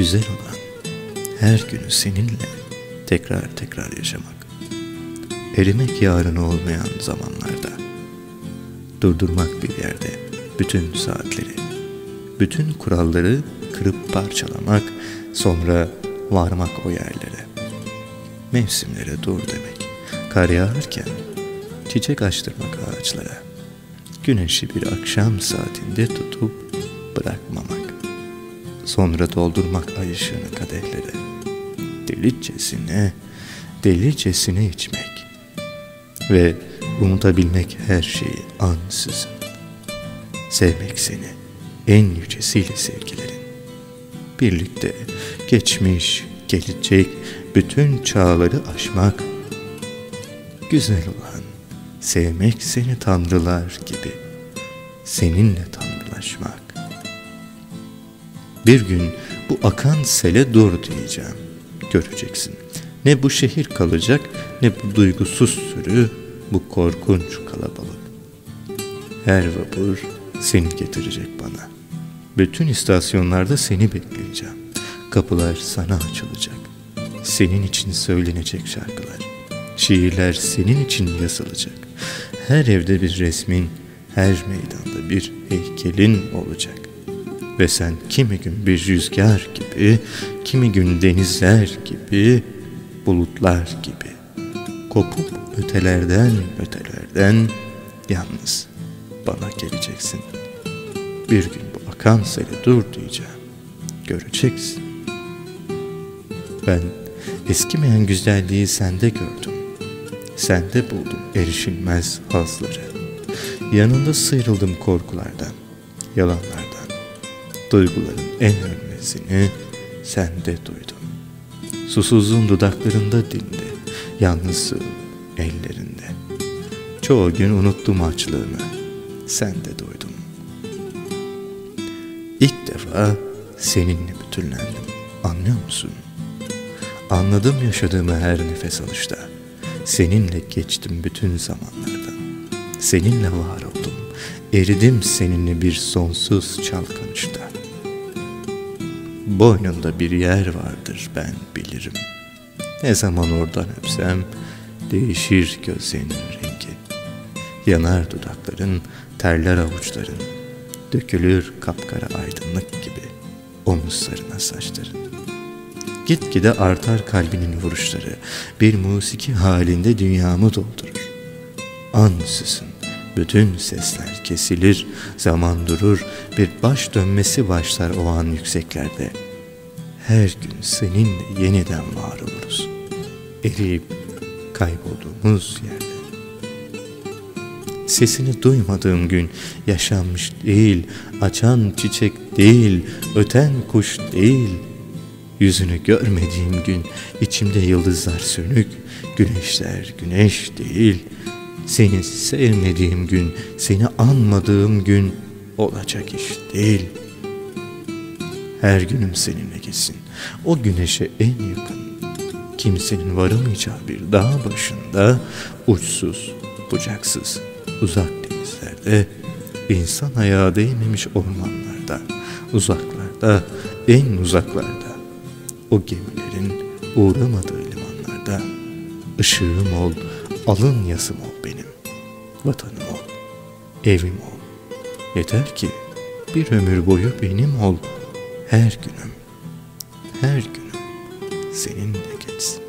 güzel olan her günü seninle tekrar tekrar yaşamak. Erimek yarını olmayan zamanlarda. Durdurmak bir yerde bütün saatleri, bütün kuralları kırıp parçalamak, sonra varmak o yerlere. Mevsimlere dur demek. Kar yağarken çiçek açtırmak ağaçlara. Güneşi bir akşam saatinde tutup bırakmamak. Sonra doldurmak ay ışığını kadehlere. Delicesine, delicesine içmek. Ve unutabilmek her şeyi ansızın. Sevmek seni en yücesiyle sevgilerin. Birlikte geçmiş, gelecek bütün çağları aşmak. Güzel olan sevmek seni tanrılar gibi. Seninle tanrılaşmak. Bir gün bu akan sele dur diyeceğim. Göreceksin. Ne bu şehir kalacak ne bu duygusuz sürü, bu korkunç kalabalık. Her vapur seni getirecek bana. Bütün istasyonlarda seni bekleyeceğim. Kapılar sana açılacak. Senin için söylenecek şarkılar. Şiirler senin için yazılacak. Her evde bir resmin, her meydanda bir heykelin olacak. Ve sen kimi gün bir rüzgar gibi, kimi gün denizler gibi, bulutlar gibi kopup ötelerden ötelerden yalnız bana geleceksin. Bir gün bu akan seni dur diyeceğim. Göreceksin. Ben eskimeyen güzelliği sende gördüm. Sende buldum erişilmez hazları. Yanında sıyrıldım korkulardan, yalanlardan. Duyguların en ölmesini sende duydum. Susuzluğun dudaklarında dindi, yalnızlığım ellerinde. Çoğu gün unuttum açlığımı, sende duydum. İlk defa seninle bütünlendim, anlıyor musun? Anladım yaşadığımı her nefes alışta. Seninle geçtim bütün zamanlardan. Seninle var oldum. Eridim seninle bir sonsuz çalkanışta. Boynunda bir yer vardır ben bilirim. Ne zaman oradan öpsem değişir gözlerinin rengi. Yanar dudakların, terler avuçların. Dökülür kapkara aydınlık gibi omuzlarına saçların. Gitgide artar kalbinin vuruşları. Bir musiki halinde dünyamı doldurur. Ansızın bütün sesler kesilir, zaman durur, bir baş dönmesi başlar o an yükseklerde. Her gün seninle yeniden var oluruz. Eriyip kaybolduğumuz yerde. Sesini duymadığım gün yaşanmış değil, açan çiçek değil, öten kuş değil.'' Yüzünü görmediğim gün içimde yıldızlar sönük, güneşler güneş değil. Seni sevmediğim gün, seni anmadığım gün olacak iş değil. Her günüm seninle geçsin. O güneşe en yakın, kimsenin varamayacağı bir dağ başında, uçsuz, bucaksız, uzak denizlerde, insan ayağı değmemiş ormanlarda, uzaklarda, en uzaklarda, o gemilerin uğramadığı limanlarda ışığım ol, alın yasım ol benim. Vatanım ol, evim ol. Yeter ki bir ömür boyu benim ol. Her günüm, her günüm seninle geçsin.